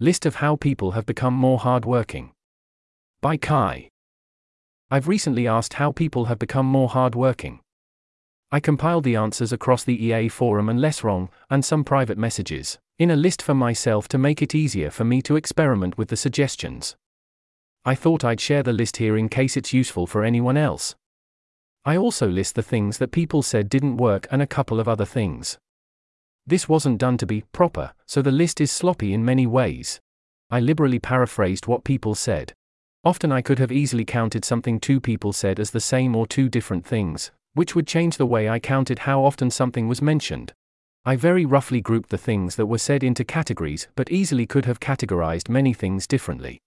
List of how people have become more hardworking. By Chi. I've recently asked how people have become more hardworking. I compiled the answers across the EA forum and LessWrong, and some private messages, in a list for myself to make it easier for me to experiment with the suggestions. I thought I'd share the list here in case it's useful for anyone else. I also list the things that people said didn't work and a couple of other things. This wasn't done to be proper, so the list is sloppy in many ways. I liberally paraphrased what people said. Often I could have easily counted something two people said as the same or two different things, which would change the way I counted how often something was mentioned. I very roughly grouped the things that were said into categories but easily could have categorized many things differently.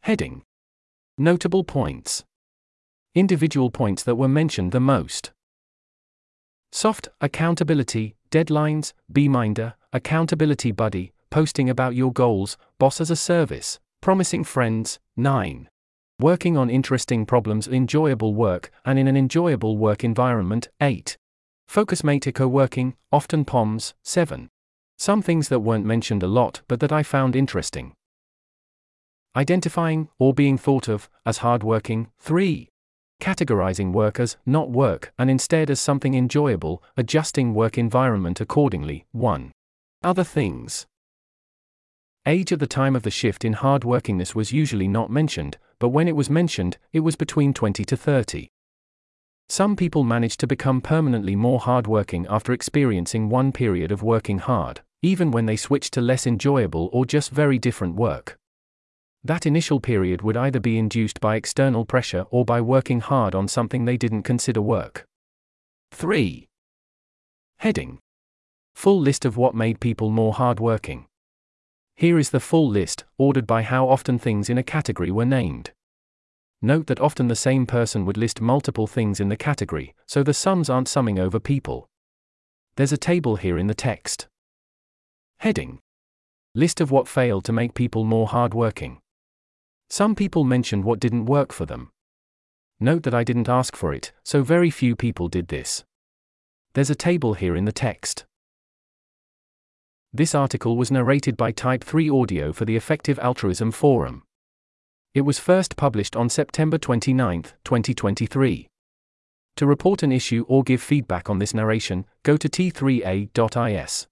Heading Notable points. Individual points that were mentioned the most. Soft accountability, deadlines, Beeminder, accountability buddy, posting about your goals, boss as a service, promising friends, 9. Working on interesting problems, enjoyable work, and in an enjoyable work environment, 8. Focusmate co working, often POMS, 7. Some things that weren't mentioned a lot but that I found interesting. Identifying, or being thought of, as hardworking, 3 categorizing work as not work and instead as something enjoyable, adjusting work environment accordingly. 1. Other things. Age at the time of the shift in hardworkingness was usually not mentioned, but when it was mentioned, it was between 20 to 30. Some people manage to become permanently more hardworking after experiencing one period of working hard, even when they switch to less enjoyable or just very different work. That initial period would either be induced by external pressure or by working hard on something they didn't consider work. 3. Heading Full list of what made people more hardworking. Here is the full list, ordered by how often things in a category were named. Note that often the same person would list multiple things in the category, so the sums aren't summing over people. There's a table here in the text. Heading List of what failed to make people more hardworking. Some people mentioned what didn't work for them. Note that I didn't ask for it, so very few people did this. There's a table here in the text. This article was narrated by Type 3 Audio for the Effective Altruism Forum. It was first published on September 29, 2023. To report an issue or give feedback on this narration, go to t3a.is.